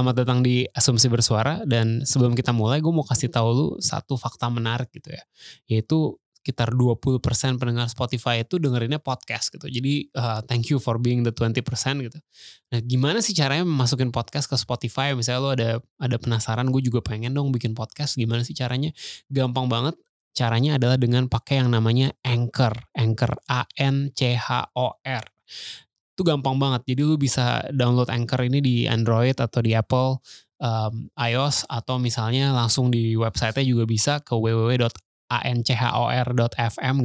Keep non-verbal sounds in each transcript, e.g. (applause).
Selamat datang di Asumsi Bersuara dan sebelum kita mulai gue mau kasih tahu lu satu fakta menarik gitu ya. Yaitu sekitar 20% pendengar Spotify itu dengerinnya podcast gitu. Jadi uh, thank you for being the 20% gitu. Nah, gimana sih caranya masukin podcast ke Spotify? Misalnya lu ada ada penasaran, gue juga pengen dong bikin podcast. Gimana sih caranya? Gampang banget. Caranya adalah dengan pakai yang namanya Anchor. Anchor A N C H O R itu gampang banget. Jadi lu bisa download Anchor ini di Android atau di Apple um, iOS atau misalnya langsung di websitenya juga bisa ke www.anchor.fm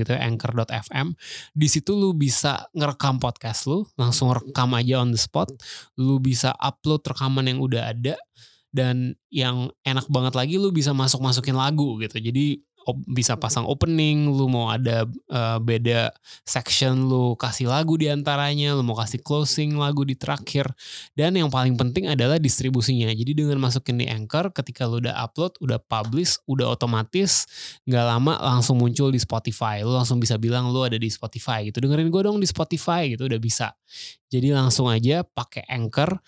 gitu ya, anchor.fm. Di situ lu bisa ngerekam podcast lu, langsung rekam aja on the spot. Lu bisa upload rekaman yang udah ada dan yang enak banget lagi lu bisa masuk-masukin lagu gitu. Jadi bisa pasang opening, lu mau ada uh, beda section, lu kasih lagu di antaranya, lu mau kasih closing lagu di terakhir. Dan yang paling penting adalah distribusinya. Jadi dengan masukin di Anchor, ketika lu udah upload, udah publish, udah otomatis, nggak lama langsung muncul di Spotify. Lu langsung bisa bilang lu ada di Spotify gitu. Dengerin gue dong di Spotify gitu, udah bisa. Jadi langsung aja pakai Anchor,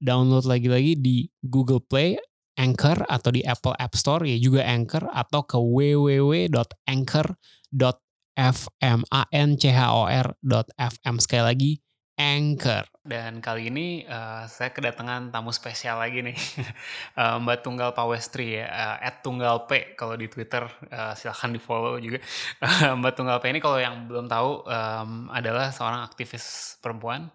download lagi-lagi di Google Play Anchor atau di Apple App Store ya juga Anchor atau ke www.anchor.fm a n c h o sekali lagi Anchor. Dan kali ini uh, saya kedatangan tamu spesial lagi nih, uh, (laughs) Mbak Tunggal Pawestri ya, uh, Tunggal P kalau di Twitter, uh, silahkan di follow juga. (laughs) Mbak Tunggal P ini kalau yang belum tahu um, adalah seorang aktivis perempuan,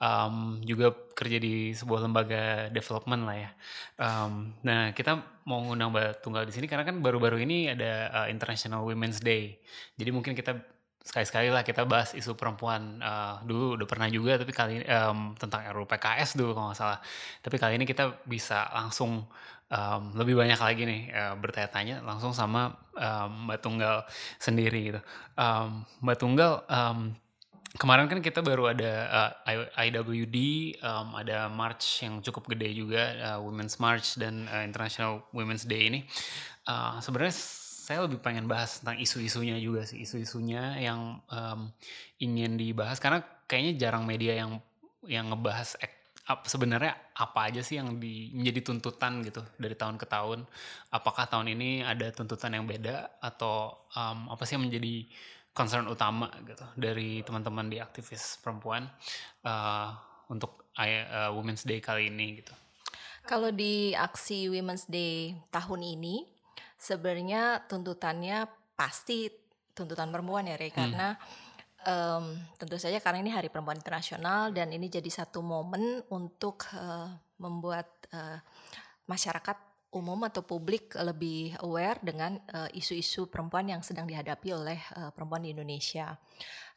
um, juga kerja di sebuah lembaga development lah ya. Um, nah kita mau ngundang Mbak Tunggal di sini karena kan baru-baru ini ada uh, International Women's Day, jadi mungkin kita sekali-sekali lah kita bahas isu perempuan uh, dulu udah pernah juga tapi kali ini um, tentang RUU PKS dulu kalau nggak salah. Tapi kali ini kita bisa langsung um, lebih banyak lagi nih uh, bertanya-tanya langsung sama um, Mbak Tunggal sendiri gitu. Um, Mbak Tunggal um, kemarin kan kita baru ada uh, IWD um, ada march yang cukup gede juga uh, Women's March dan uh, International Women's Day ini. Uh, sebenarnya saya lebih pengen bahas tentang isu-isunya juga sih isu-isunya yang um, ingin dibahas. Karena kayaknya jarang media yang yang ngebahas sebenarnya apa aja sih yang di, menjadi tuntutan gitu dari tahun ke tahun. Apakah tahun ini ada tuntutan yang beda atau um, apa sih yang menjadi concern utama gitu dari teman-teman di aktivis perempuan uh, untuk uh, Women's Day kali ini gitu kalau di aksi Women's Day tahun ini sebenarnya tuntutannya pasti tuntutan perempuan ya Rey hmm. karena um, tentu saja karena ini Hari Perempuan Internasional dan ini jadi satu momen untuk uh, membuat uh, masyarakat umum atau publik lebih aware dengan isu-isu uh, perempuan yang sedang dihadapi oleh uh, perempuan di Indonesia.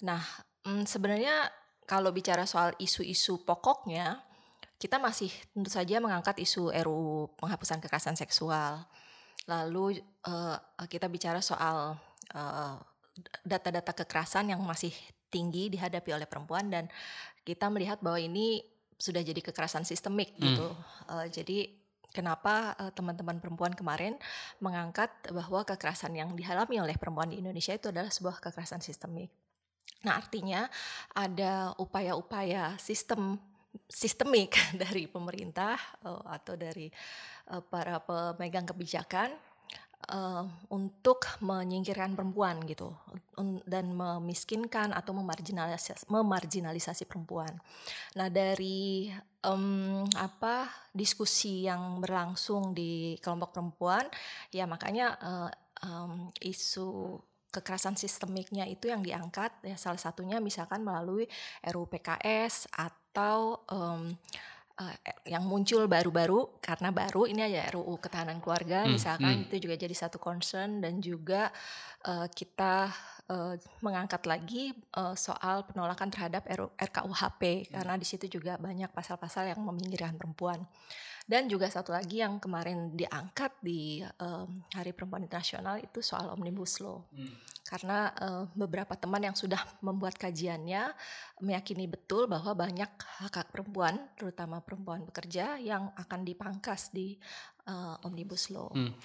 Nah, um, sebenarnya kalau bicara soal isu-isu pokoknya, kita masih tentu saja mengangkat isu RUU penghapusan kekerasan seksual Lalu uh, kita bicara soal data data-data kekerasan yang masih tinggi dihadapi oleh perempuan dan kita melihat bahwa ini sudah jadi kekerasan sistemik hmm. gitu. Uh, jadi kenapa teman-teman uh, perempuan kemarin mengangkat bahwa kekerasan yang dialami oleh perempuan di Indonesia itu adalah sebuah kekerasan sistemik. Nah, artinya ada upaya-upaya sistem sistemik (laughs) dari pemerintah uh, atau dari uh, para pemegang kebijakan uh, untuk menyingkirkan perempuan gitu dan memiskinkan atau memarginalisasi, memarginalisasi perempuan. Nah dari um, apa diskusi yang berlangsung di kelompok perempuan, ya makanya uh, um, isu kekerasan sistemiknya itu yang diangkat ya salah satunya misalkan melalui RUU PKS atau um, uh, yang muncul baru-baru karena baru ini aja RUU ketahanan keluarga hmm, misalkan hmm. itu juga jadi satu concern dan juga uh, kita uh, mengangkat lagi uh, soal penolakan terhadap RKUHP hmm. karena di situ juga banyak pasal-pasal yang meminggirkan perempuan. Dan juga satu lagi yang kemarin diangkat di um, Hari Perempuan Internasional itu soal Omnibus Law. Hmm. Karena uh, beberapa teman yang sudah membuat kajiannya meyakini betul bahwa banyak hak-hak perempuan, terutama perempuan bekerja yang akan dipangkas di uh, Omnibus Law. Hmm.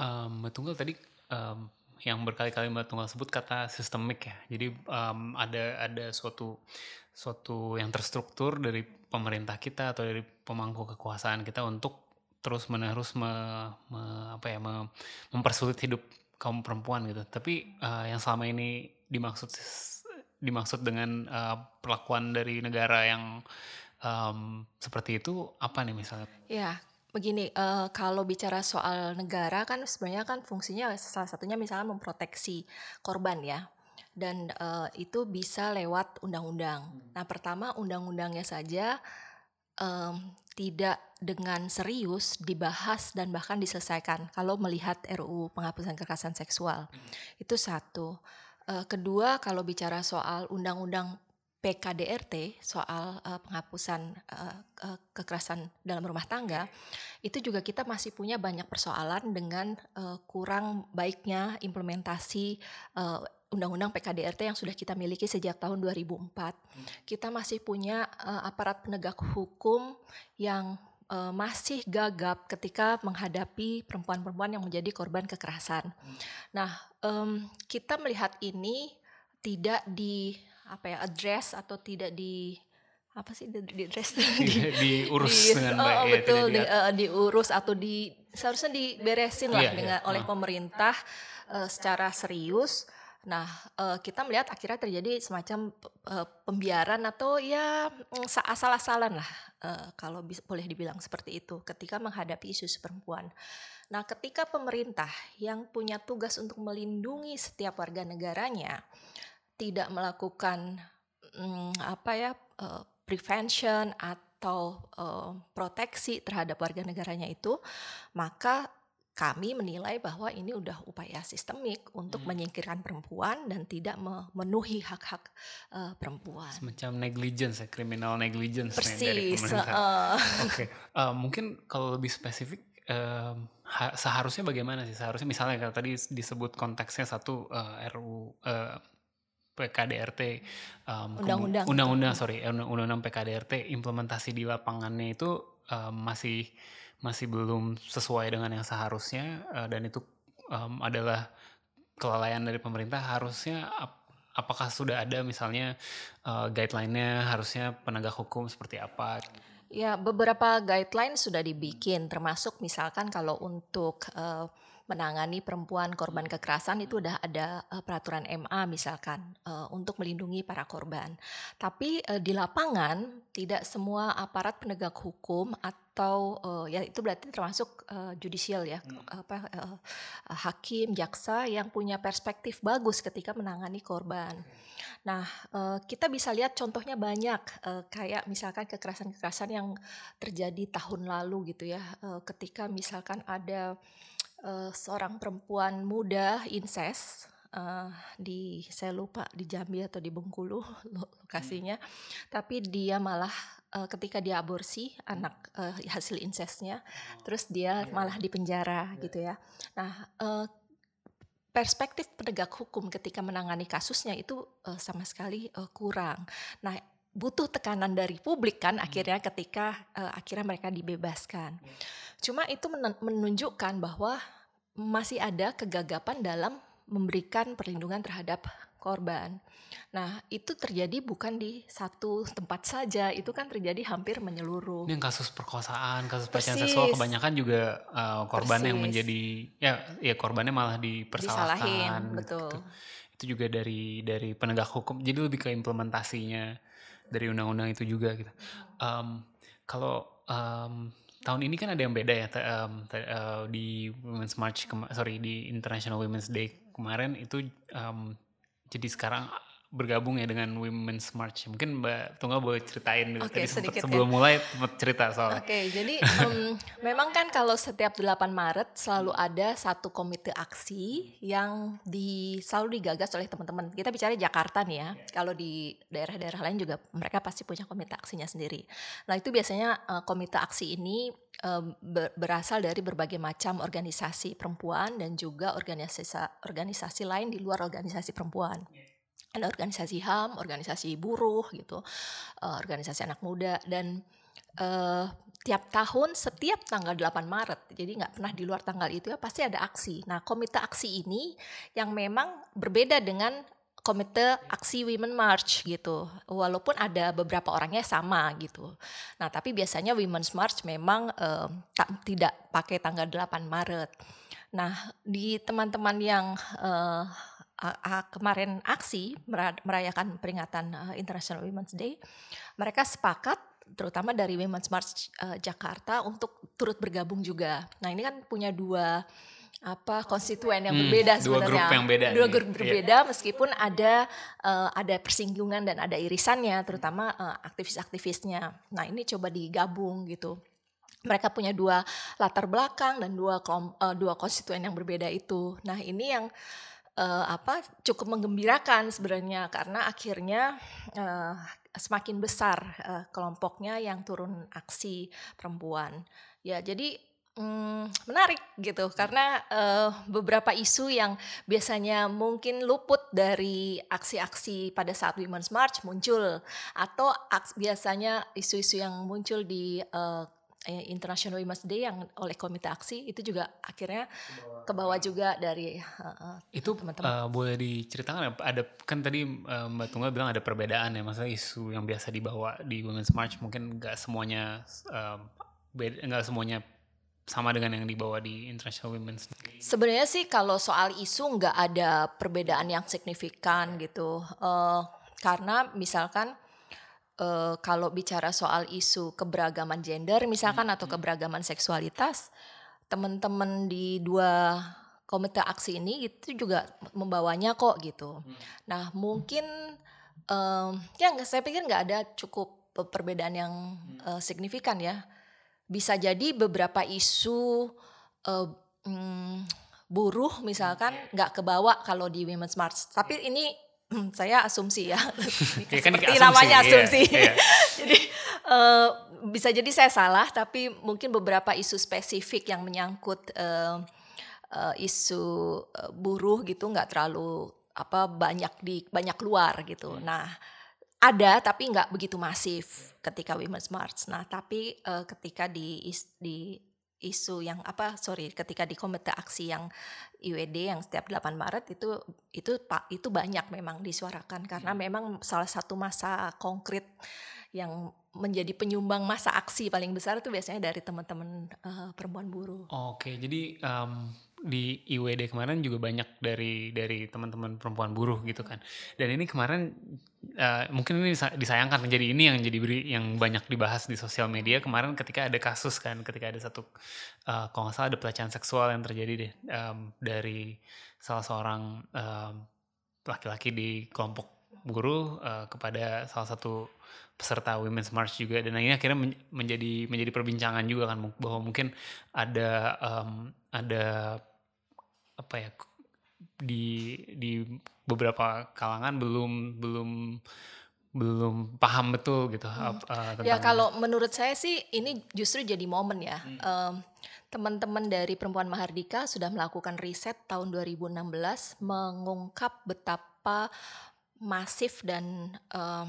Um, Tunggal tadi um, yang berkali-kali Mbak Tunggal sebut kata sistemik ya. Jadi um, ada ada suatu suatu yang terstruktur dari pemerintah kita atau dari pemangku kekuasaan kita untuk terus menerus me, me, apa ya me, mempersulit hidup kaum perempuan gitu. Tapi uh, yang selama ini dimaksud dimaksud dengan uh, perlakuan dari negara yang um, seperti itu apa nih misalnya? Ya, begini uh, kalau bicara soal negara kan sebenarnya kan fungsinya salah satunya misalnya memproteksi korban ya dan uh, itu bisa lewat undang-undang. Nah pertama undang-undangnya saja um, tidak dengan serius dibahas dan bahkan diselesaikan kalau melihat RUU penghapusan kekerasan seksual itu satu. Uh, kedua kalau bicara soal undang-undang PKDRT soal uh, penghapusan uh, uh, kekerasan dalam rumah tangga itu juga kita masih punya banyak persoalan dengan uh, kurang baiknya implementasi uh, undang-undang PKDRT yang sudah kita miliki sejak tahun 2004. Hmm. Kita masih punya uh, aparat penegak hukum yang uh, masih gagap ketika menghadapi perempuan-perempuan yang menjadi korban kekerasan. Hmm. Nah, um, kita melihat ini tidak di apa ya address atau tidak di apa sih di, di address (laughs) di, diurus di, dengan oh, baik oh, betul di, uh, diurus atau di seharusnya diberesin lah yeah, dengan yeah. oleh uh. pemerintah uh, secara serius Nah, uh, kita melihat akhirnya terjadi semacam uh, pembiaran atau ya mm, asal-asalan lah uh, kalau bisa, boleh dibilang seperti itu ketika menghadapi isu perempuan. Nah, ketika pemerintah yang punya tugas untuk melindungi setiap warga negaranya tidak melakukan um, apa ya uh, prevention atau uh, proteksi terhadap warga negaranya itu, maka kami menilai bahwa ini udah upaya sistemik untuk hmm. menyingkirkan perempuan dan tidak memenuhi hak-hak uh, perempuan. Semacam negligence ya, criminal negligence Persis. dari pemerintah. Uh. Oke, okay. uh, mungkin kalau lebih spesifik uh, seharusnya bagaimana sih? Seharusnya misalnya kalau tadi disebut konteksnya satu uh, RU uh, PKDRT um, undang-undang undang-undang sorry undang-undang PKDRT implementasi di lapangannya itu um, masih masih belum sesuai dengan yang seharusnya uh, dan itu um, adalah kelalaian dari pemerintah harusnya ap apakah sudah ada misalnya uh, guideline-nya harusnya penegak hukum seperti apa? Ya beberapa guideline sudah dibikin termasuk misalkan kalau untuk uh, menangani perempuan korban kekerasan itu udah ada uh, peraturan MA misalkan uh, untuk melindungi para korban. Tapi uh, di lapangan tidak semua aparat penegak hukum atau uh, ya itu berarti termasuk uh, judicial ya hmm. apa uh, hakim jaksa yang punya perspektif bagus ketika menangani korban. Nah, uh, kita bisa lihat contohnya banyak uh, kayak misalkan kekerasan-kekerasan yang terjadi tahun lalu gitu ya, uh, ketika misalkan ada uh, seorang perempuan muda incest uh, di saya lupa di Jambi atau di Bengkulu (laughs) lokasinya, hmm. tapi dia malah uh, ketika dia aborsi anak uh, hasil incestnya, oh. terus dia yeah. malah di penjara yeah. gitu ya. Nah. Uh, perspektif penegak hukum ketika menangani kasusnya itu uh, sama sekali uh, kurang. Nah, butuh tekanan dari publik kan hmm. akhirnya ketika uh, akhirnya mereka dibebaskan. Hmm. Cuma itu menunjukkan bahwa masih ada kegagapan dalam memberikan perlindungan terhadap korban. Nah, itu terjadi bukan di satu tempat saja, itu kan terjadi hampir menyeluruh. Ini kasus perkosaan, kasus pelecehan seksual kebanyakan juga uh, korban Persis. yang menjadi ya ya korbannya malah dipersalahkan. Disalahin, gitu. betul. Itu juga dari dari penegak hukum. Jadi lebih ke implementasinya dari undang-undang itu juga gitu. Um, kalau um, tahun ini kan ada yang beda ya um, uh, di Women's March sorry di International Women's Day kemarin itu um, jadi sekarang bergabung ya dengan Women's March. Mungkin Mbak Tunggal boleh ceritain dulu Oke, tadi sempat ya. sebelum mulai sempat cerita soalnya. Oke, jadi em, memang kan kalau setiap 8 Maret selalu ada satu komite aksi yang di selalu digagas oleh teman-teman. Kita bicara Jakarta nih ya. Kalau di daerah-daerah lain juga mereka pasti punya komite aksinya sendiri. Nah, itu biasanya eh, komite aksi ini ber- berasal dari berbagai macam organisasi perempuan dan juga organisasi organisasi lain di luar organisasi perempuan. Ada organisasi HAM, organisasi buruh gitu, eh, organisasi anak muda dan eh, tiap tahun setiap tanggal 8 Maret, jadi nggak pernah di luar tanggal itu ya pasti ada aksi. Nah komite aksi ini yang memang berbeda dengan komite aksi Women March gitu, walaupun ada beberapa orangnya sama gitu. Nah tapi biasanya Women's March memang tak, tidak pakai tanggal 8 Maret. Nah di teman-teman yang eh, a- kemarin aksi mera- merayakan peringatan eh, International Women's Day, mereka sepakat terutama dari Women's March eh, Jakarta untuk turut bergabung juga. Nah ini kan punya dua apa konstituen yang Hmm, berbeda dua sebenarnya. grup yang beda Dua nih. grup Iya. berbeda meskipun ada eh, ada persinggungan dan ada irisannya, terutama eh, aktivis-aktivisnya. Nah ini coba digabung gitu. Mereka punya dua latar belakang dan dua eh, dua konstituen yang berbeda itu. Nah ini yang eh, apa cukup menggembirakan sebenarnya karena akhirnya eh, semakin besar eh, kelompoknya yang turun aksi perempuan. Ya jadi mm, menarik gitu karena eh, beberapa isu yang biasanya mungkin luput dari aksi-aksi pada saat Women's March muncul atau biasanya isu-isu yang muncul di eh, eh, International Women's Day yang oleh komite aksi itu juga akhirnya ke bawah juga dari eh, Itu teman-teman. eh, boleh diceritakan nggak? ada kan tadi eh, Mbak Tunggal bilang ada perbedaan ya, masalah isu yang biasa dibawa di Women's March mungkin nggak semuanya beda, nggak semuanya sama dengan yang dibawa di International Women's Day. Sebenarnya sih kalau soal isu nggak ada perbedaan yang signifikan gitu. Eh, karena misalkan eh, kalau bicara soal isu keberagaman gender misalkan atau keberagaman seksualitas, teman-teman di dua komite aksi ini itu juga membawanya kok gitu. Nah mungkin em, ya saya pikir nggak ada cukup pe- perbedaan yang eh, signifikan ya. Bisa jadi beberapa isu eh, mm, buruh misalkan nggak kebawa kalau di Women's March. Tapi ini hmm, saya asumsi ya. (laughs) Ya kan Seperti asumsi, namanya iya, asumsi. iya. (laughs) jadi eh, bisa jadi saya salah, tapi mungkin beberapa isu spesifik yang menyangkut eh, eh, isu buruh gitu nggak terlalu apa banyak di banyak luar gitu. Nah ada tapi nggak begitu masif ketika Women's March. Nah tapi eh, ketika di di isu yang apa sorry ketika di komite aksi yang IWD yang setiap 8 Maret itu itu pak itu banyak memang disuarakan karena memang salah satu masa konkret yang menjadi penyumbang masa aksi paling besar itu biasanya dari teman-teman eh, perempuan buruh. Oke, jadi em, di IWD kemarin juga banyak dari dari teman-teman perempuan buruh gitu kan. Dan ini kemarin eh, mungkin ini disa- disayangkan jadi ini yang jadi beri yang banyak dibahas di sosial media kemarin ketika ada kasus kan, ketika ada satu eh, kalau nggak salah ada pelecehan seksual yang terjadi deh em, dari salah seorang em, laki-laki di kelompok buruh eh, kepada salah satu peserta Women's March juga dan ini akhirnya men- menjadi menjadi perbincangan juga kan bahwa mungkin ada em, ada apa ya di di beberapa kalangan belum belum belum paham betul gitu ap- eh, Ya kalau menurut saya sih ini justru jadi momen ya. Em, Teman-teman dari Perempuan Mahardika sudah melakukan riset tahun 2016 mengungkap betapa masif dan em,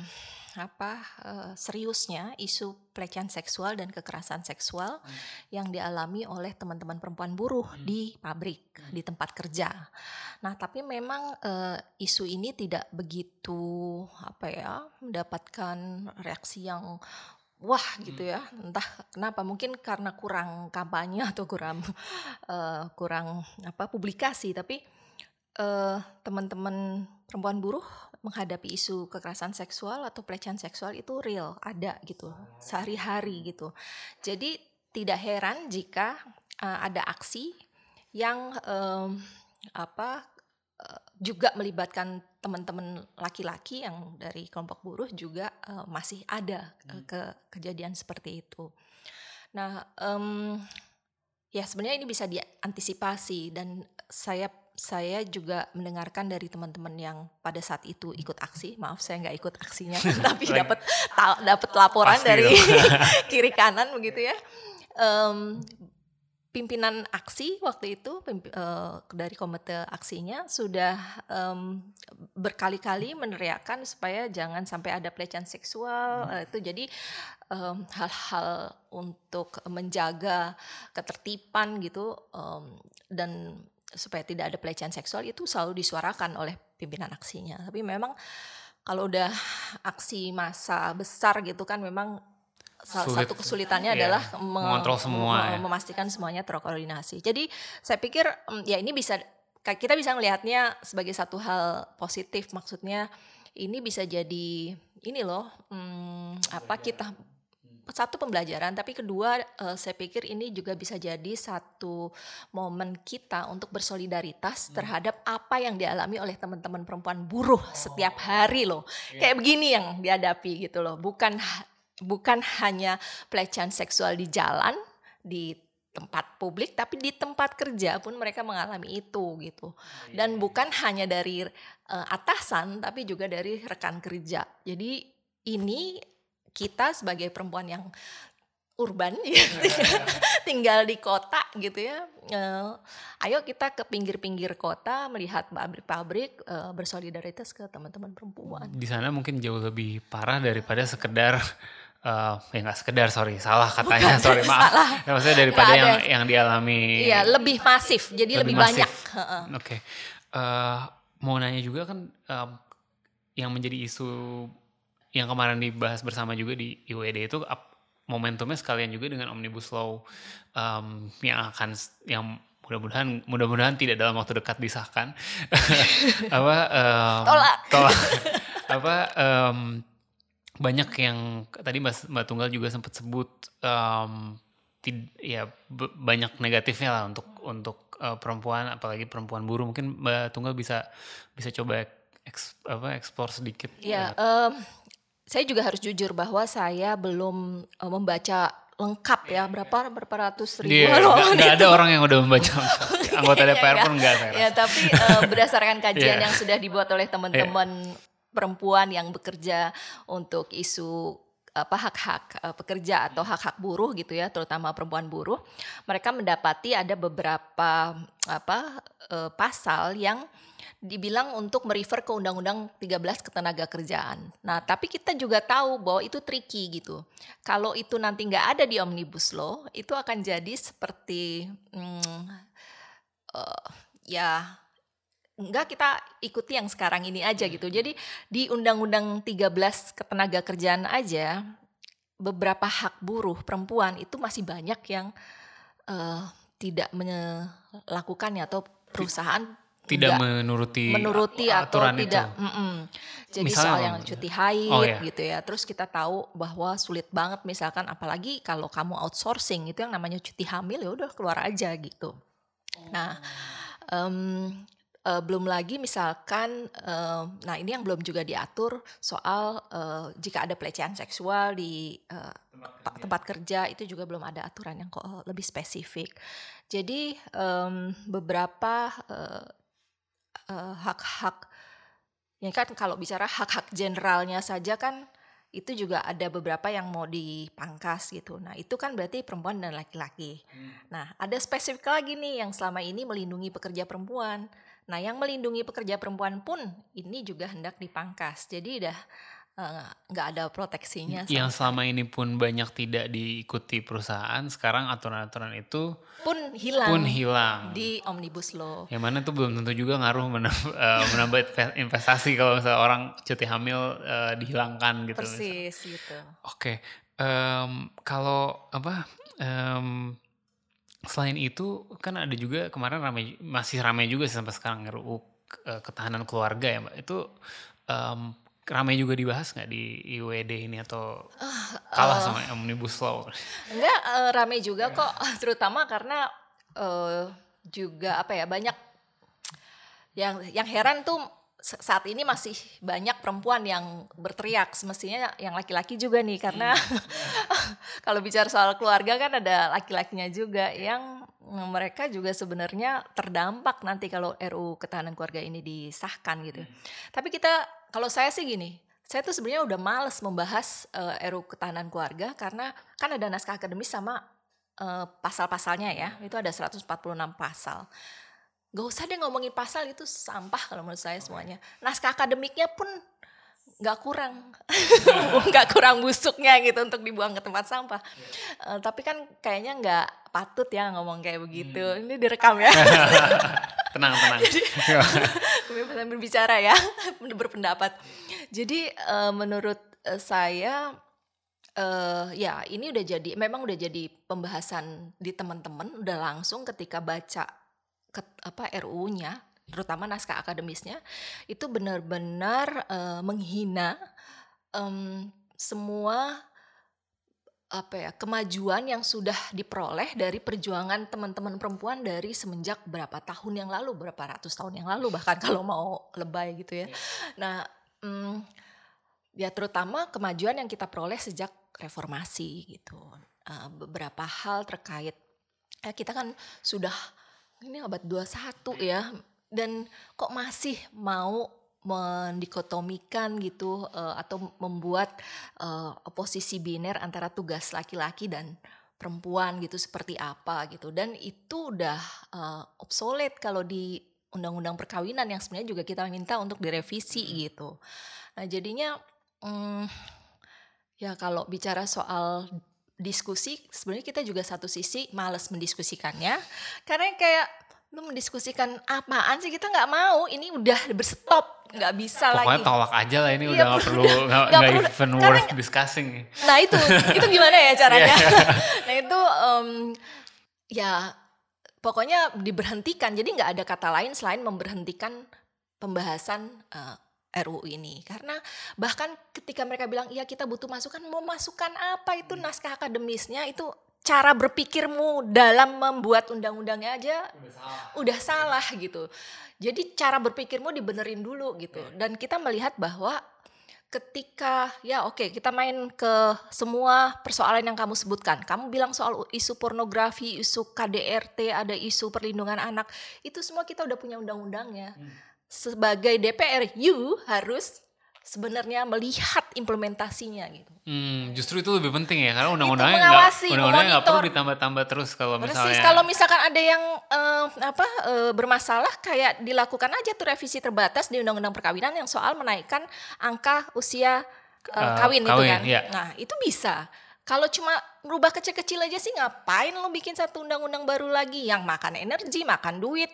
apa eh, seriusnya isu pelecehan seksual dan kekerasan seksual yang dialami oleh teman-teman perempuan buruh di pabrik, di tempat kerja. Nah, tapi memang eh, isu ini tidak begitu apa ya mendapatkan reaksi yang wah gitu ya. Entah kenapa, mungkin karena kurang kampanye atau kurang eh, kurang apa publikasi, tapi eh, teman-teman perempuan buruh menghadapi isu kekerasan seksual atau pelecehan seksual itu real, ada gitu, sehari-hari gitu. Jadi tidak heran jika eh, ada aksi yang em, apa eh, juga melibatkan teman-teman laki-laki yang dari kelompok buruh juga uh, masih ada uh, ke kejadian seperti itu. Nah, um, ya sebenarnya ini bisa diantisipasi dan saya saya juga mendengarkan dari teman-teman yang pada saat itu ikut aksi. Maaf saya nggak ikut aksinya, (laughs) tapi dapat dapat laporan Pasti dari (laughs) kiri kanan begitu ya. Um, pimpinan aksi waktu itu uh, dari komite aksinya sudah um, berkali-kali meneriakkan supaya jangan sampai ada pelecehan seksual hmm. uh, itu jadi hal-hal um, untuk menjaga ketertiban gitu um, dan supaya tidak ada pelecehan seksual itu selalu disuarakan oleh pimpinan aksinya tapi memang kalau udah aksi masa besar gitu kan memang salah Sulit. satu kesulitannya yeah. adalah mengontrol semua mem ya. memastikan semuanya terkoordinasi. Jadi saya pikir mm, ya ini bisa kita bisa melihatnya sebagai satu hal positif maksudnya ini bisa jadi ini loh hmm, apa kita satu pembelajaran tapi kedua uh, saya pikir ini juga bisa jadi satu momen kita untuk bersolidaritas hmm. terhadap apa yang dialami oleh teman-teman perempuan buruh oh. setiap hari loh yeah. kayak begini yang dihadapi gitu loh bukan bukan hanya pelecehan seksual di jalan di tempat publik tapi di tempat kerja pun mereka mengalami itu gitu iya, dan iya. bukan hanya dari uh, atasan tapi juga dari rekan kerja jadi ini kita sebagai perempuan yang urban ya, (laughs) tinggal di kota gitu ya. Uh, ayo kita ke pinggir-pinggir kota melihat pabrik-pabrik uh, bersolidaritas ke teman-teman perempuan. Di sana mungkin jauh lebih parah daripada sekedar Uh, ya nggak sekedar sorry salah katanya Bukan, sorry maaf salah. ya, maksudnya daripada yang yang dialami iya lebih masif jadi lebih, lebih banyak oke okay. uh, mau nanya juga kan uh, yang menjadi isu yang kemarin dibahas bersama juga di IWD itu momentumnya sekalian juga dengan omnibus law um, yang akan yang mudah-mudahan mudah-mudahan tidak dalam waktu dekat disahkan. (laughs) Apa um, tolak. tolak. (laughs) Apa um, banyak yang tadi Mbak, Mbak Tunggal juga sempat sebut um, tid, ya banyak negatifnya lah untuk untuk uh, perempuan apalagi perempuan buruh. Mungkin Mbak Tunggal bisa bisa coba eks, apa ekspor sedikit. Ya, um, saya juga harus jujur bahwa saya belum uh, membaca lengkap ya berapa berapa ratus ribu yeah, loh gak, gak ada orang yang udah membaca. (laughs) Anggota iya, DPR pun enggak saya rasa. ya tapi uh, berdasarkan (laughs) kajian yeah. yang sudah dibuat oleh teman-teman yeah perempuan yang bekerja untuk isu apa hak-hak uh, pekerja atau hak-hak buruh gitu ya, terutama perempuan buruh, mereka mendapati ada beberapa apa uh, pasal yang dibilang untuk merefer ke Undang-Undang 13 ketenaga kerjaan. Nah, tapi kita juga tahu bahwa itu tricky gitu. Kalau itu nanti nggak ada di Omnibus Law, itu akan jadi seperti hmm, uh, ya enggak kita ikuti yang sekarang ini aja gitu. Jadi di Undang-Undang 13 ketenaga kerjaan aja beberapa hak buruh perempuan itu masih banyak yang uh, tidak melakukannya atau perusahaan tidak menuruti menuruti atau tidak mm -mm. jadi Misalnya soal yang cuti haid oh, iya. gitu ya terus kita tahu bahwa sulit banget misalkan apalagi kalau kamu outsourcing itu yang namanya cuti hamil ya udah keluar aja gitu nah um, Uh, belum lagi misalkan, uh, nah ini yang belum juga diatur soal uh, jika ada pelecehan seksual di uh, tempat, kerja. tempat kerja itu juga belum ada aturan yang kok lebih spesifik. Jadi um, beberapa hak-hak, uh, uh, ya kan kalau bicara hak-hak generalnya saja kan itu juga ada beberapa yang mau dipangkas gitu. Nah itu kan berarti perempuan dan laki-laki. Hmm. Nah ada spesifik lagi nih yang selama ini melindungi pekerja perempuan. Nah, yang melindungi pekerja perempuan pun ini juga hendak dipangkas. Jadi udah eh, nggak uh, ada proteksinya. Yang selama ini pun banyak tidak diikuti perusahaan, sekarang aturan-aturan itu pun hilang. Pun hilang di omnibus law. Yang mana tuh belum tentu juga ngaruh menambah, uh, menambah investasi kalau misalnya orang cuti hamil uh, dihilangkan gitu. Persis misalnya. gitu. Oke, okay. um, kalau apa? Um, Selain itu kan ada juga kemarin ramai masih ramai juga sih sampai sekarang RUU ketahanan keluarga ya Mbak. Itu um, ramai juga dibahas nggak di IWD ini atau uh, kalah uh, sama Omnibus Law? Enggak, uh, ramai juga kok (laughs) terutama karena uh, juga apa ya banyak yang yang heran tuh saat ini masih banyak perempuan yang berteriak semestinya yang laki-laki juga nih karena (laughs) kalau bicara soal keluarga kan ada laki-lakinya juga yang mereka juga sebenarnya terdampak nanti kalau RU ketahanan keluarga ini disahkan gitu. Tapi kita kalau saya sih gini, saya tuh sebenarnya udah males membahas eh, RU ketahanan keluarga karena kan ada naskah akademis sama eh, pasal-pasalnya ya. Itu ada 146 pasal. Gak usah deh ngomongin pasal itu sampah kalau menurut saya semuanya. Naskah akademiknya pun nggak kurang, (laughs) nggak kurang busuknya gitu untuk dibuang ke tempat sampah. Eh, tapi kan kayaknya nggak patut ya ngomong kayak begitu. Ini direkam ya. (laughs) tenang tenang (laughs) kebebasan berbicara ya, berpendapat. Jadi eh, menurut eh, saya eh ya ini udah jadi memang udah jadi pembahasan di teman-teman udah langsung ketika baca ke, apa RUU-nya terutama naskah akademisnya itu benar-benar eh, menghina em, semua apa ya kemajuan yang sudah diperoleh dari perjuangan teman-teman perempuan dari semenjak berapa tahun yang lalu berapa ratus tahun yang lalu bahkan (laughs) kalau mau lebay gitu ya. Nah mm, ya terutama kemajuan yang kita peroleh sejak reformasi gitu. Eh, beberapa hal terkait eh, kita kan sudah ini abad 21 ya. Dan kok masih mau mendikotomikan gitu eh, atau membuat eh, posisi biner antara tugas laki-laki dan perempuan gitu seperti apa gitu. Dan itu udah eh, obsolete kalau di undang-undang perkawinan yang sebenarnya juga kita minta untuk direvisi gitu. Nah jadinya mm, ya kalau bicara soal diskusi sebenarnya kita juga satu sisi males mendiskusikannya. Karena kayak lu mendiskusikan apaan sih? Kita nggak mau. Ini udah berstop. Nggak bisa pokoknya lagi. tolak aja lah ini Iya, udah nggak perlu (laughs) nggak even Karena- worth discussing. Nah itu. (laughs) Itu gimana ya caranya? Iya. (laughs) nah itu em, ya pokoknya diberhentikan. Jadi nggak ada kata lain selain memberhentikan pembahasan eh, RUU ini karena bahkan ketika mereka bilang iya kita butuh masukan mau masukan apa itu naskah akademisnya itu cara berpikirmu dalam membuat undang-undangnya aja udah salah gitu. Jadi cara berpikirmu dibenerin dulu gitu. Dan kita melihat bahwa ketika ya oke kita main ke semua persoalan yang kamu sebutkan. Kamu bilang soal isu pornografi, isu KDRT, ada isu perlindungan anak. Itu semua kita udah punya undang-undangnya. Sebagai DPR, you harus sebenarnya melihat implementasinya gitu. Hmm, justru itu lebih penting ya karena undang-undangnya nggak undang-undangnya nggak perlu ditambah-tambah terus kalau Persis misalnya kalau misalkan ada yang eh, apa eh, bermasalah kayak dilakukan aja tuh revisi terbatas di Undang-Undang Perkawinan yang soal menaikkan angka usia Eh, kawin, itu kawin, kan. iya. Nah, itu bisa. Kalau cuma merubah kecil-kecil aja sih ngapain lo bikin satu undang-undang baru lagi yang makan energi, makan duit.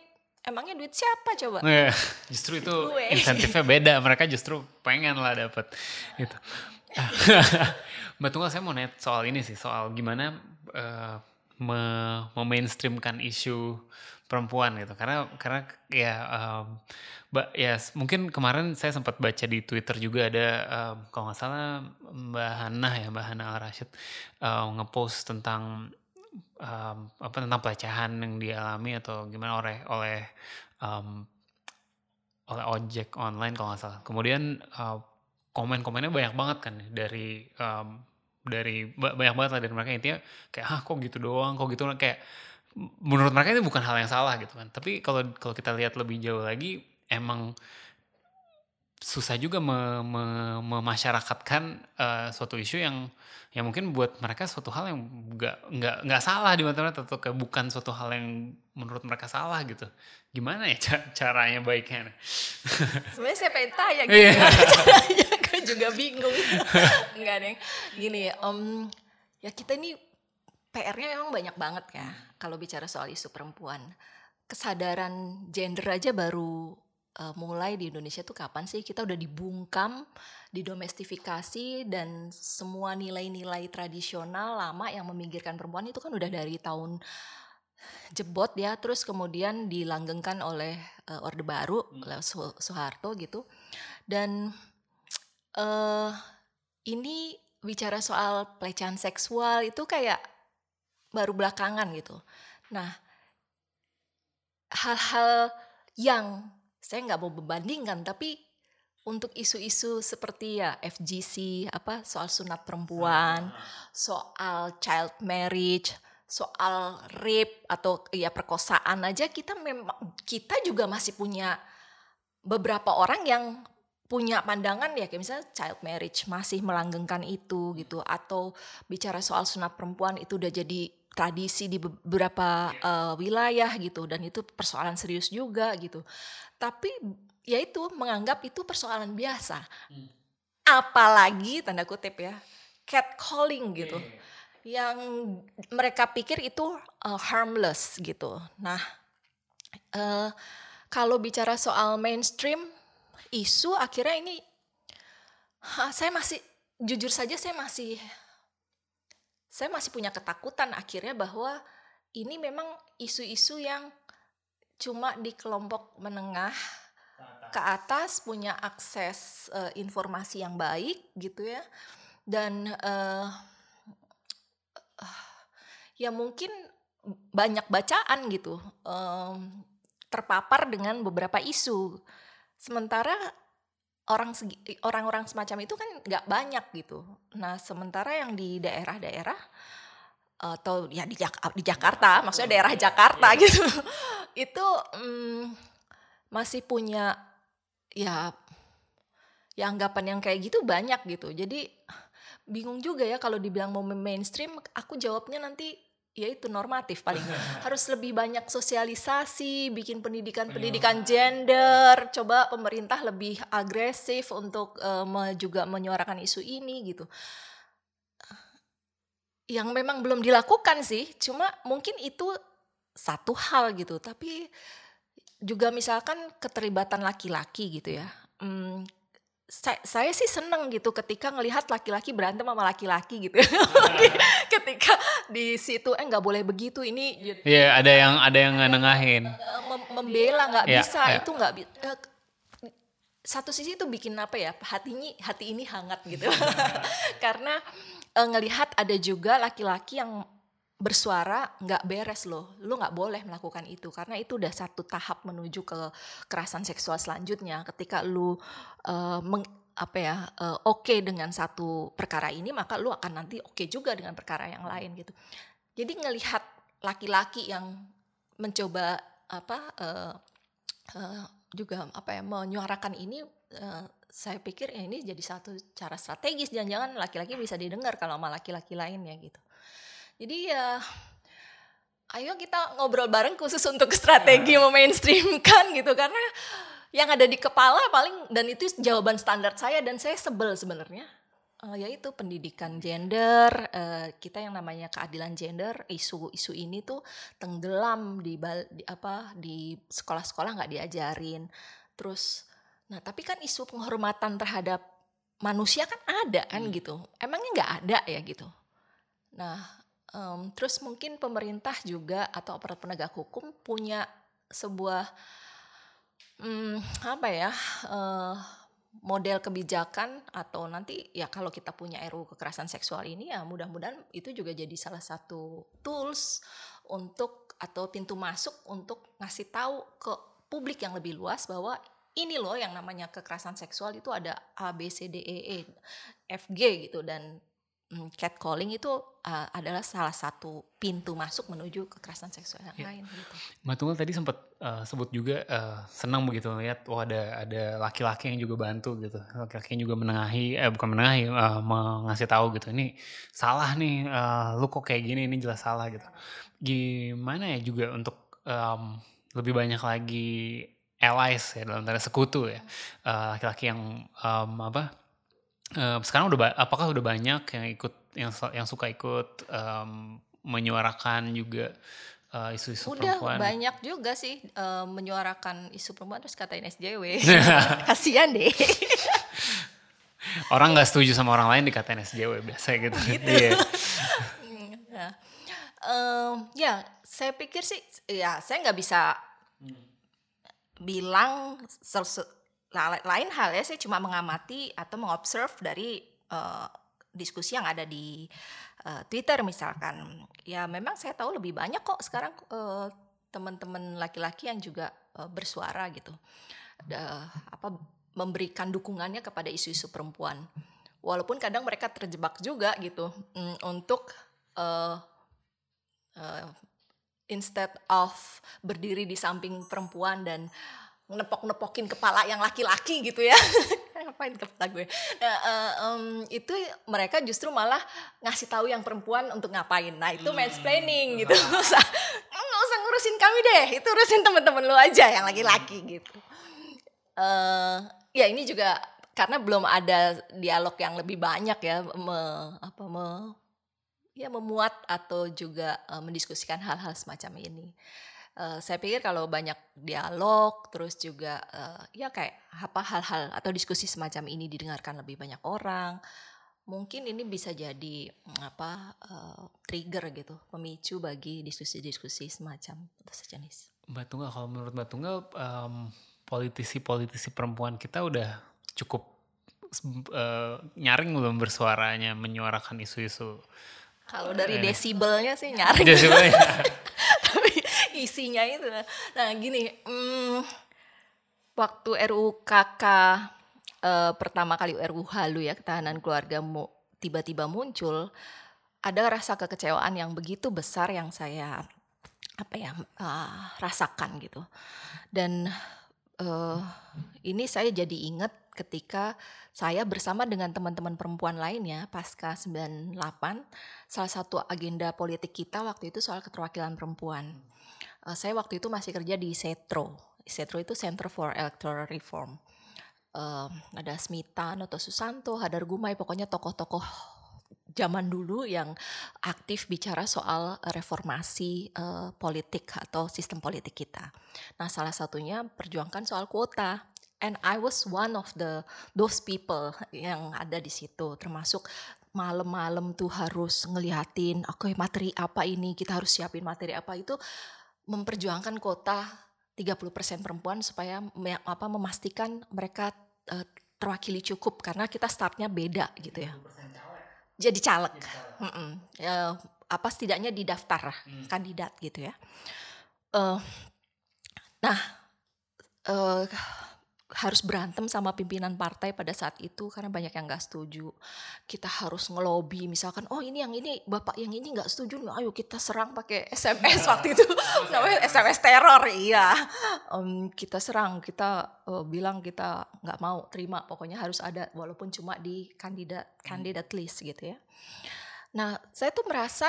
Emangnya duit siapa coba? Iya, (laughs) justru itu Gue. insentifnya beda. Mereka justru pengen lah dapet gitu. (laughs) Mbak Tunggal saya mau nanya soal ini sih, soal gimana eh, me- memainstreamkan isu perempuan gitu. Karena karena ya em, Mbak ya mungkin kemarin saya sempat baca di Twitter juga ada em, kalau nggak salah Mbak Hana ya Mbak Hana Al Rashid eh, ngepost tentang em, apa tentang pelecehan yang dialami atau gimana oleh oleh em, oleh ojek online kalau nggak salah. Kemudian uh, komen-komennya banyak banget kan dari um, dari ba- banyak banget lah dari mereka intinya kayak ah kok gitu doang, kok gitu kayak menurut mereka itu bukan hal yang salah gitu kan. Tapi kalau kalau kita lihat lebih jauh lagi emang susah juga me- me- memasyarakatkan uh, suatu isu yang yang mungkin buat mereka suatu hal yang nggak nggak nggak salah di mata mereka atau kayak bukan suatu hal yang menurut mereka salah gitu. Gimana ya ca- caranya baiknya? (laughs) Sebenarnya saya pengen tanya gitu. Iya. (laughs) Caranya gue juga bingung. (laughs) Enggak deh. Gini, om ya kita ini PR-nya memang banyak banget ya kalau bicara soal isu perempuan. Kesadaran gender aja baru eh, mulai di Indonesia tuh kapan sih? Kita udah dibungkam, didomestifikasi dan semua nilai-nilai tradisional lama yang meminggirkan perempuan itu kan udah dari tahun jebot ya terus kemudian dilanggengkan oleh eh, Orde Baru oleh Su- Soeharto gitu. Dan eh ini bicara soal pelecehan seksual itu kayak baru belakangan gitu. Nah hal-hal yang saya nggak mau membandingkan tapi untuk isu-isu seperti ya FGC apa soal sunat perempuan, soal child marriage, soal rape atau ya perkosaan aja kita memang kita juga masih punya beberapa orang yang punya pandangan ya kayak misalnya child marriage masih melanggengkan itu gitu atau bicara soal sunat perempuan itu udah jadi tradisi di beberapa uh, wilayah gitu dan itu persoalan serius juga gitu. Tapi ya itu menganggap itu persoalan biasa. Hmm. Apalagi tanda kutip ya, catcalling gitu. Yeah. Yang mereka pikir itu uh, harmless gitu. Nah, uh, kalau bicara soal mainstream isu akhirnya ini ha, saya masih jujur saja saya masih saya masih punya ketakutan akhirnya bahwa ini memang isu-isu yang cuma di kelompok menengah ke atas. punya akses uh, informasi yang baik gitu ya. Dan uh, uh, ya mungkin banyak bacaan gitu um, terpapar dengan beberapa isu. Sementara orang orang-orang semacam itu kan nggak banyak gitu nah sementara yang di daerah-daerah atau ya di, Jak di Jakarta maksudnya daerah Jakarta iya. gitu (laughs) itu um, masih punya ya ya anggapan yang kayak gitu banyak gitu. Jadi bingung juga ya kalau dibilang mau mainstream, aku jawabnya nanti ya itu normatif paling (laughs) harus lebih banyak sosialisasi bikin pendidikan pendidikan gender coba pemerintah lebih agresif untuk uh, juga menyuarakan isu ini gitu. Yang memang belum dilakukan sih cuma mungkin itu satu hal gitu. Tapi juga misalkan keterlibatan laki-laki gitu ya. Hmm, saya, saya sih seneng gitu ketika ngelihat laki-laki berantem sama laki-laki gitu. (laughs) ketika di situ eh nggak boleh begitu ini. Iya yeah, ada yang ada yang nengahin. Eh, mem membela nggak yeah, bisa yeah. itu nggak uh, satu sisi itu bikin apa ya hatinya hati ini hangat gitu (laughs) karena uh, ngelihat ada juga laki-laki yang bersuara nggak beres loh, lu nggak boleh melakukan itu karena itu udah satu tahap menuju ke kekerasan seksual selanjutnya. Ketika lu uh, meng, apa ya uh, oke okay dengan satu perkara ini, maka lu akan nanti oke okay juga dengan perkara yang lain gitu. Jadi ngelihat laki-laki yang mencoba apa uh, uh, juga apa ya menyuarakan ini, uh, saya pikir ya ini jadi satu cara strategis. Jangan-jangan laki-laki bisa didengar kalau sama laki-laki lainnya gitu. Jadi ya ayo kita ngobrol bareng khusus untuk strategi memainstreamkan gitu. Karena yang ada di kepala paling dan itu jawaban standar saya dan saya sebel sebenarnya uh, yaitu pendidikan gender uh, kita yang namanya keadilan gender isu-isu ini tuh tenggelam di, di apa di sekolah-sekolah nggak diajarin. Terus nah tapi kan isu penghormatan terhadap manusia kan ada kan hmm. gitu. Emangnya nggak ada ya gitu? Nah Um, terus mungkin pemerintah juga atau aparat penegak hukum punya sebuah um, apa ya uh, model kebijakan atau nanti ya kalau kita punya RUU kekerasan seksual ini ya mudah-mudahan itu juga jadi salah satu tools untuk atau pintu masuk untuk ngasih tahu ke publik yang lebih luas bahwa ini loh yang namanya kekerasan seksual itu ada A B C D E E F G gitu dan Hmm, catcalling itu uh, adalah salah satu pintu masuk menuju kekerasan seksual yang ya. lain gitu. Mbak Tunggal tadi sempat uh, sebut juga uh, senang begitu lihat wah ada ada laki-laki yang juga bantu gitu. Laki-laki yang juga menengahi eh bukan menengahi uh, mengasih tahu gitu. Ini salah nih uh, lu kok kayak gini ini jelas salah gitu. Gimana ya juga untuk um, lebih banyak lagi allies ya dalam tanda sekutu ya. laki-laki uh, yang um, apa uh, sekarang udah apakah udah banyak yang ikut yang yang suka ikut um, menyuarakan juga uh, isu-isu Udah perempuan? banyak juga sih uh, menyuarakan isu perempuan terus katain SJW. (laughs) Kasihan deh. orang nggak setuju sama orang lain dikatain SJW biasa gitu. gitu. yeah. nah, um, ya saya pikir sih ya saya nggak bisa hmm. bilang lain hal ya saya cuma mengamati atau mengobserv dari uh, diskusi yang ada di uh, Twitter misalkan ya memang saya tahu lebih banyak kok sekarang uh, teman-teman laki-laki yang juga uh, bersuara gitu uh, apa memberikan dukungannya kepada isu-isu perempuan. Walaupun kadang mereka terjebak juga gitu um, untuk uh, uh, instead of berdiri di samping perempuan dan nepok-nepokin kepala yang laki-laki gitu ya. (laughs) Ngapain kepala gue? Nah, uh, um, itu mereka justru malah ngasih tahu yang perempuan untuk ngapain. Nah itu hmm. mansplaining gitu. Nggak usah nggak usah ngurusin kami deh. Itu urusin temen-temen lu aja yang laki-laki gitu. Uh, ya ini juga karena belum ada dialog yang lebih banyak ya me, apa me, ya memuat atau juga uh, mendiskusikan hal-hal semacam ini uh, saya pikir kalau banyak dialog terus juga uh, ya kayak apa hal-hal atau diskusi semacam ini didengarkan lebih banyak orang mungkin ini bisa jadi mm, apa uh, trigger gitu pemicu bagi diskusi-diskusi semacam itu sejenis. Mbak Tunggal kalau menurut Mbak Tunggal um, politisi-politisi perempuan kita udah cukup uh, nyaring belum bersuaranya menyuarakan isu-isu kalau dari desibelnya sih nyaring. Desibelnya. (laughs) isinya itu. Nah gini, hmm, waktu RUU KK uh, pertama kali RUU Halu ya ketahanan keluarga mu, tiba-tiba muncul, ada rasa kekecewaan yang begitu besar yang saya apa ya uh, rasakan gitu. Dan uh, ini saya jadi ingat ketika saya bersama dengan teman-teman perempuan lainnya pasca 98 salah satu agenda politik kita waktu itu soal keterwakilan perempuan uh, saya waktu itu masih kerja di Setro. Setro itu Center for Electoral Reform. Uh, ada Smita, Noto Susanto, Hadar Gumai, pokoknya tokoh-tokoh zaman dulu yang aktif bicara soal reformasi uh, politik atau sistem politik kita. Nah, salah satunya perjuangkan soal kuota. And I was one of the those people yang ada di situ, termasuk malam-malam tuh harus ngeliatin, oke okay, materi apa ini, kita harus siapin materi apa itu memperjuangkan kota 30% perempuan supaya me, apa memastikan mereka uh, terwakili cukup karena kita startnya beda gitu ya. Jadi caleg. Jadi caleg. Uh, apa setidaknya di daftar hmm. kandidat gitu ya. Uh, nah, uh, harus berantem sama pimpinan partai pada saat itu karena banyak yang nggak setuju. Kita harus ngelobi misalkan, oh ini yang ini bapak yang ini nggak setuju, ayo kita serang pakai SMS waktu itu, (laughs) namanya SMS teror, iya. Um, kita serang, kita uh, bilang kita nggak mau terima, pokoknya harus ada walaupun cuma di kandidat kandidat list gitu ya. Nah saya tuh merasa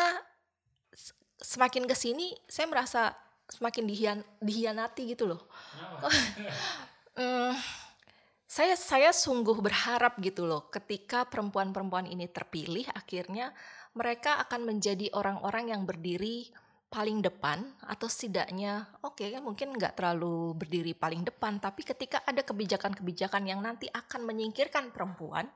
semakin ke sini saya merasa semakin dihian, dihianati gitu loh. (laughs) Hmm, saya saya sungguh berharap gitu loh ketika perempuan-perempuan ini terpilih akhirnya mereka akan menjadi orang-orang yang berdiri paling depan atau setidaknya oke okay, mungkin nggak terlalu berdiri paling depan tapi ketika ada kebijakan-kebijakan yang nanti akan menyingkirkan perempuan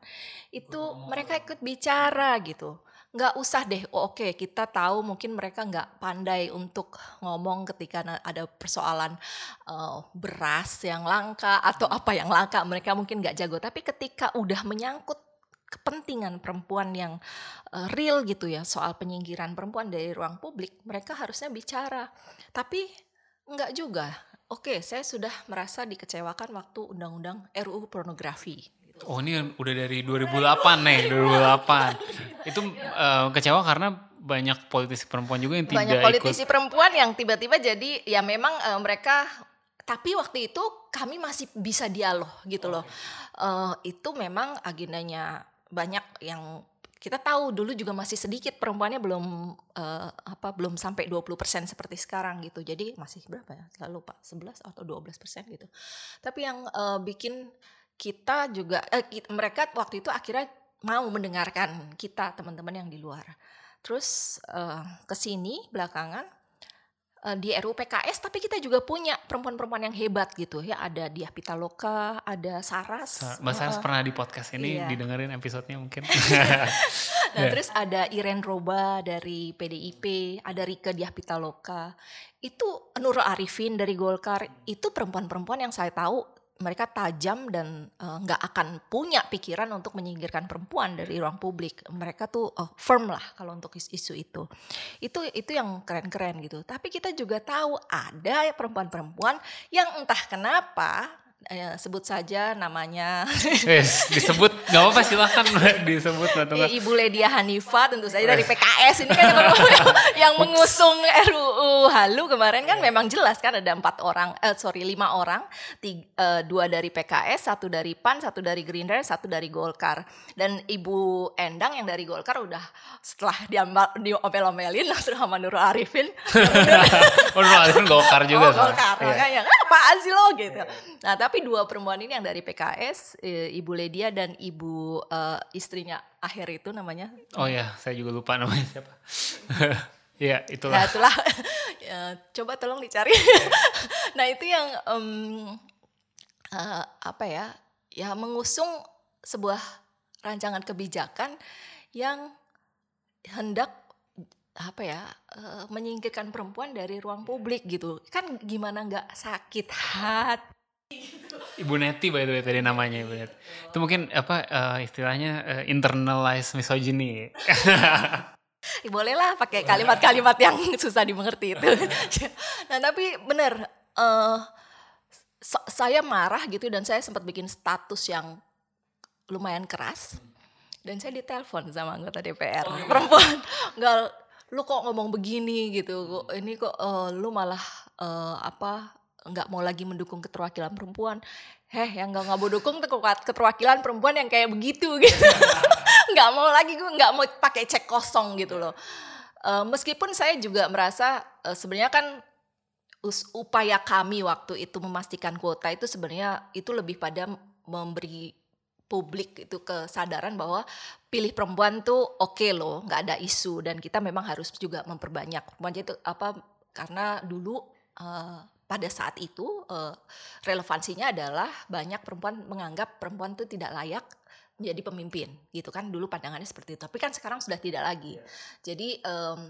itu mereka ikut bicara gitu nggak usah deh oh, oke okay, kita tahu mungkin mereka nggak pandai untuk ngomong ketika ada persoalan uh, beras yang langka atau hmm. apa yang langka mereka mungkin nggak jago. Tapi ketika udah menyangkut kepentingan perempuan yang uh, real gitu ya soal penyingkiran perempuan dari ruang publik mereka harusnya bicara. Tapi nggak juga. Oke okay, saya sudah merasa dikecewakan waktu undang-undang RUU pornografi Oh ini udah dari 2008 nih, 2008. Itu uh, kecewa karena banyak politisi perempuan juga yang tidak Banyak politisi ikut. perempuan yang tiba-tiba jadi ya memang uh, mereka tapi waktu itu kami masih bisa dialog gitu loh. Uh, itu memang agendanya banyak yang kita tahu dulu juga masih sedikit perempuannya belum uh, apa belum sampai 20% seperti sekarang gitu. Jadi masih berapa ya? Lalu Pak 11 atau 12% gitu. Tapi yang uh, bikin kita juga eh, mereka waktu itu akhirnya mau mendengarkan kita teman-teman yang di luar. Terus uh, ke sini belakangan uh, di RUU PKS tapi kita juga punya perempuan-perempuan yang hebat gitu ya ada Diah Pitaloka, ada Saras. Mbak Saras uh, pernah di podcast ini iya. didengerin episodenya mungkin. (laughs) nah, yeah. terus ada Iren Roba dari PDIP, ada Rika Diah Pitaloka. Itu Nur Arifin dari Golkar, itu perempuan-perempuan yang saya tahu mereka tajam dan eh, nggak uh, akan punya pikiran untuk menyingkirkan perempuan dari ruang publik. Mereka tuh uh, firm lah kalau untuk isu itu. Itu itu yang keren-keren gitu. Tapi kita juga tahu ada perempuan-perempuan yang entah kenapa eh, sebut saja namanya (laughs) Yes, disebut nggak apa-apa silahkan (laughs) disebut Ya, Tunggal. Ibu Ledia Hanifa tentu saja dari PKS ini kan yang, (laughs) yang mengusung RUU Halu kemarin kan memang jelas kan ada empat orang, eh, sorry lima orang, tiga, eh, dua dari PKS, satu dari PAN, satu dari Gerindra, satu dari Golkar. Dan Ibu Endang yang dari Golkar udah setelah diambal diomel-omelin langsung sama Nurul Arifin. Nurul Arifin Golkar juga. oh. Golkar, Iya. makanya "Ah, apaan sih lo gitu. Nah tapi dua perempuan ini yang dari PKS, eh, Ibu Ledia dan Ibu eh, istrinya Akhir itu namanya Oh ya, saya juga lupa namanya siapa. (laughs) Iya, Nah itulah. itulah, (laughs) Ya, coba tolong dicari. (laughs) nah itu yang em, eh, apa ya, ya mengusung sebuah rancangan kebijakan yang hendak apa ya menyingkirkan perempuan dari ruang publik gitu. Kan gimana nggak sakit hati. Ibu Neti by the way tadi namanya Ibu Neti. Itu mungkin apa eh, istilahnya eh, internalized misogyny. (laughs) Ya, boleh lah pakai kalimat-kalimat yang susah dimengerti itu. (laughs) nah tapi bener, eh, sa- saya marah gitu dan saya sempat bikin status yang lumayan keras. Dan saya ditelepon sama anggota DPR perempuan, nggak lu kok ngomong begini gitu, ini kok eh, lu malah eh, apa nggak mau lagi mendukung keterwakilan perempuan. Heh, yang nggak nggak mau dukung keterwakilan perempuan yang kayak begitu (laughs) gitu. nggak mau lagi gue nggak mau pakai cek kosong gitu loh. Eh, meskipun saya juga merasa eh, sebenarnya kan us- upaya kami waktu itu memastikan kuota itu sebenarnya itu lebih pada memberi publik itu kesadaran bahwa pilih perempuan tuh oke loh, nggak ada isu dan kita memang harus juga memperbanyak perempuan itu apa karena dulu eh, pada saat itu eh, relevansinya adalah banyak perempuan menganggap perempuan itu tidak layak menjadi pemimpin gitu kan. Dulu pandangannya seperti itu tapi kan sekarang sudah tidak lagi. Jadi em,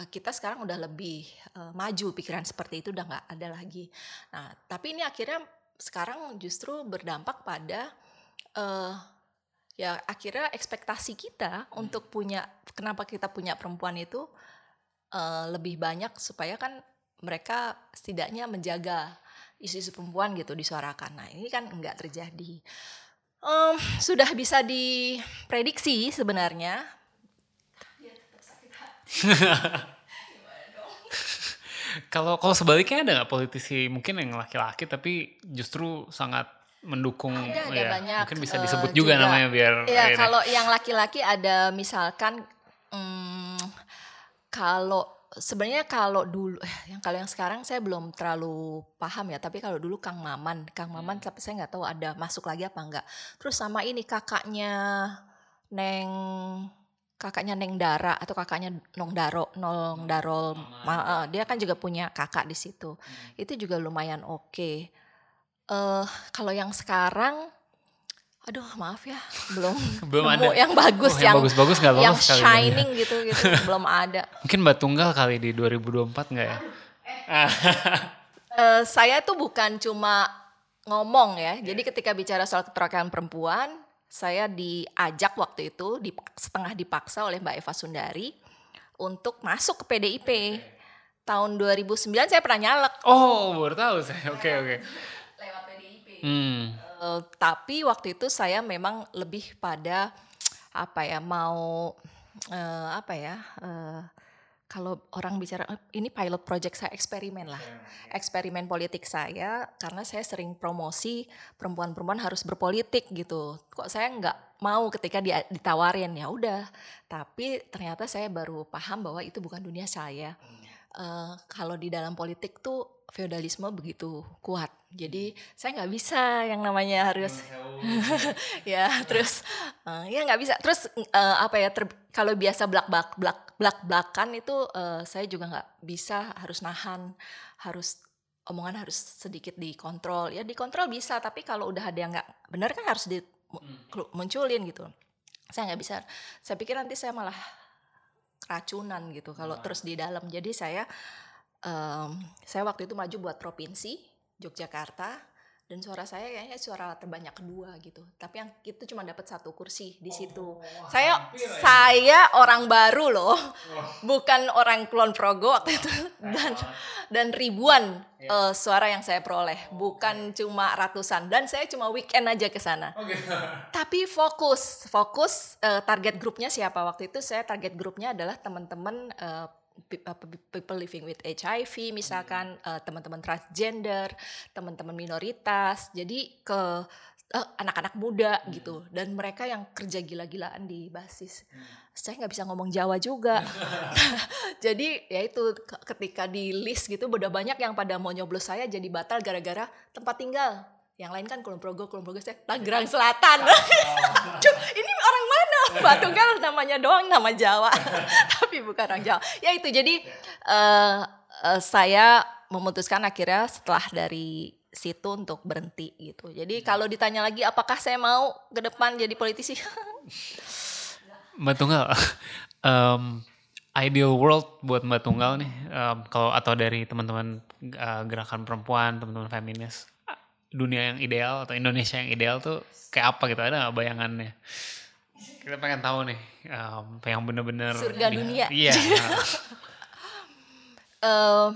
eh, kita sekarang udah lebih eh, maju pikiran seperti itu udah nggak ada lagi. Nah tapi ini akhirnya sekarang justru berdampak pada eh ya akhirnya ekspektasi kita untuk punya kenapa kita punya perempuan itu eh, lebih banyak supaya kan mereka setidaknya menjaga isu-isu perempuan gitu disuarakan. Nah ini kan enggak terjadi. Em, sudah bisa diprediksi sebenarnya. (laughs) Kalau kalau sebaliknya ada nggak politisi mungkin yang laki-laki tapi justru sangat mendukung Ada, ada ya, banyak, mungkin bisa eh, disebut juga, juga. namanya biar Ya kalau yang laki-laki ada misalkan hmm, kalau sebenarnya kalau dulu eh, yang kalau yang sekarang saya belum terlalu paham ya tapi kalau dulu Kang Maman Kang Maman tapi saya nggak tahu ada masuk lagi apa enggak terus sama ini kakaknya Neng kakaknya Neng Dara atau kakaknya Nong Daro Nong Darol Ma- eh, dia kan juga punya kakak di situ. Itu juga lumayan oke. Eh kalau yang sekarang aduh maaf ya belum (laughs) Belum ada. yang bagus Oh, yang bagus-bagus nggak lolos yang shining gitu gitu (laughs) belum ada Mungkin Mbak Tunggal kali di 2024 nggak ya? (laughs) Eh, saya tuh bukan cuma ngomong ya. Jadi ketika bicara soal keterwakilan perempuan, saya diajak waktu itu setengah dipaksa oleh Mbak Eva Sundari untuk masuk ke PDIP. Tahun 2009 saya pernah nyalek Oh, baru tahu saya. Oke, oke. lewat PDIP. Hmm. Eh, tapi waktu itu saya memang lebih pada apa ya mau eh, apa ya eh, kalau orang bicara "Eh, ini pilot project saya eksperimen lah. Eksperimen politik saya karena saya sering promosi perempuan-perempuan harus berpolitik gitu. Kok saya nggak mau ketika dia ditawarin ya udah. Tapi ternyata saya baru paham bahwa itu bukan dunia saya. Eh, kalau di dalam politik tuh feodalisme begitu kuat. Jadi saya nggak bisa yang namanya harus (laughs) ya terus eh, ya nggak bisa. Terus eh, apa ya ter- kalau biasa belak belak belak belak belakan itu eh, saya juga nggak bisa harus nahan harus omongan harus sedikit dikontrol. Ya dikontrol bisa tapi kalau udah ada yang nggak benar kan harus dimunculin gitu. Saya nggak bisa. Saya pikir nanti saya malah keracunan gitu kalau terus di dalam. Jadi saya em, saya waktu itu maju buat provinsi Yogyakarta dan suara saya kayaknya suara terbanyak kedua gitu. Tapi yang itu cuma dapat satu kursi di situ. Saya saya orang baru loh. Bukan orang Kulon Progo waktu itu. Dan dan ribuan uh, suara yang saya peroleh. Bukan cuma ratusan. Dan saya cuma weekend aja ke sana. (laughs) Tapi fokus fokus uh, target grupnya siapa? Waktu itu saya target grupnya adalah teman-teman uh, people living with HIV misalkan uh, teman-teman transgender, teman-teman minoritas. Jadi ke uh, anak-anak muda hmm. gitu dan mereka yang kerja gila-gilaan di basis. Hmm. Saya nggak bisa ngomong Jawa juga. (laughs) jadi ya itu ketika di list gitu udah banyak yang pada mau nyoblos saya jadi batal gara-gara tempat tinggal. Yang lain kan Kulon Progo, Kulon Progo saya Tangerang Selatan. (laughs) ini orang mana? (laughs) Batu kan namanya doang nama Jawa, (laughs) tapi bukan orang Jawa. Ya itu jadi uh, uh, saya memutuskan akhirnya setelah dari situ untuk berhenti gitu. Jadi hmm. kalau ditanya lagi apakah saya mau ke depan jadi politisi? Mbak Tunggal, um, ideal world buat Mbak Tunggal nih, um, kalau atau dari teman-teman uh, gerakan perempuan, teman-teman feminis, dunia yang ideal atau Indonesia yang ideal tuh kayak apa gitu? Ada bayangannya? Kita pengen tahu nih, um, yang bener-bener surga di, dunia. Iya. (laughs) (laughs) uh,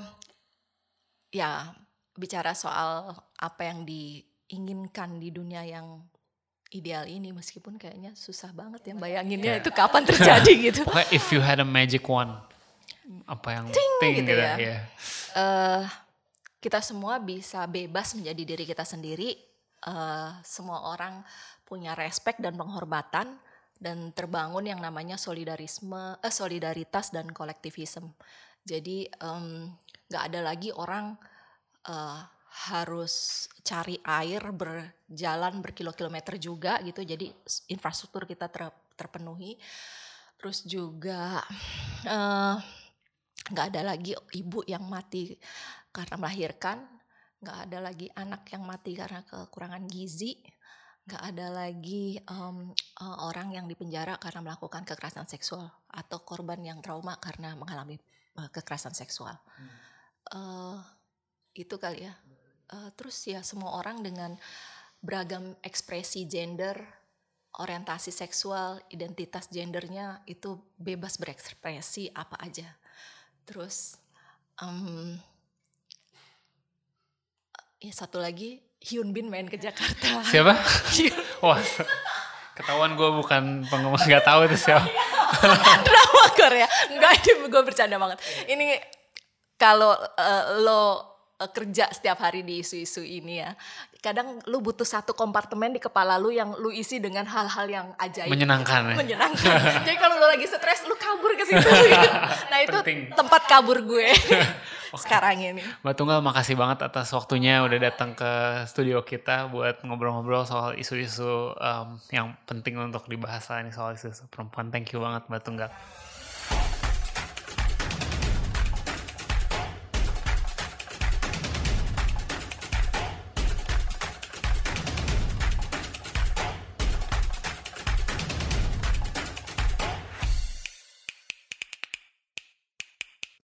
ya bicara soal apa yang diinginkan di dunia yang ideal ini meskipun kayaknya susah banget ya bayanginnya yeah. itu kapan terjadi (laughs) gitu. Pokoknya if you had a magic one apa yang ting, ting gitu, gitu ya. Yeah. Uh, kita semua bisa bebas menjadi diri kita sendiri. Uh, semua orang punya respect dan penghormatan dan terbangun yang namanya solidarisme, eh, solidaritas dan kolektivisme. Jadi nggak um, ada lagi orang uh, harus cari air berjalan berkilo-kilometer juga gitu jadi infrastruktur kita ter, terpenuhi terus juga nggak uh, ada lagi ibu yang mati karena melahirkan nggak ada lagi anak yang mati karena kekurangan gizi nggak ada lagi um, uh, orang yang dipenjara karena melakukan kekerasan seksual atau korban yang trauma karena mengalami uh, kekerasan seksual. Hmm. uh, itu kali ya. Uh, terus ya semua orang dengan beragam ekspresi gender orientasi seksual identitas gendernya itu bebas berekspresi apa aja. Terus um, ya satu lagi Hyun Bin main ke Jakarta siapa (laughs) wah ketahuan gue bukan penggemar nggak tahu itu siapa (laughs) drama Korea enggak ini gue bercanda banget ini kalau uh, lo uh, kerja setiap hari di isu-isu ini ya. Kadang lu butuh satu kompartemen di kepala lu yang lu isi dengan hal-hal yang ajaib. Menyenangkan. Ya? Menyenangkan. (laughs) Jadi kalau lu lagi stres lu kabur ke situ gitu. Nah, itu Penting. tempat kabur gue. Sekarang ini. Mbak Tunggal makasih banget atas waktunya udah datang ke studio kita buat ngobrol-ngobrol soal isu-isu um, yang penting untuk dibahas ini soal isu-isu perempuan. Thank you banget Mbak Tunggal.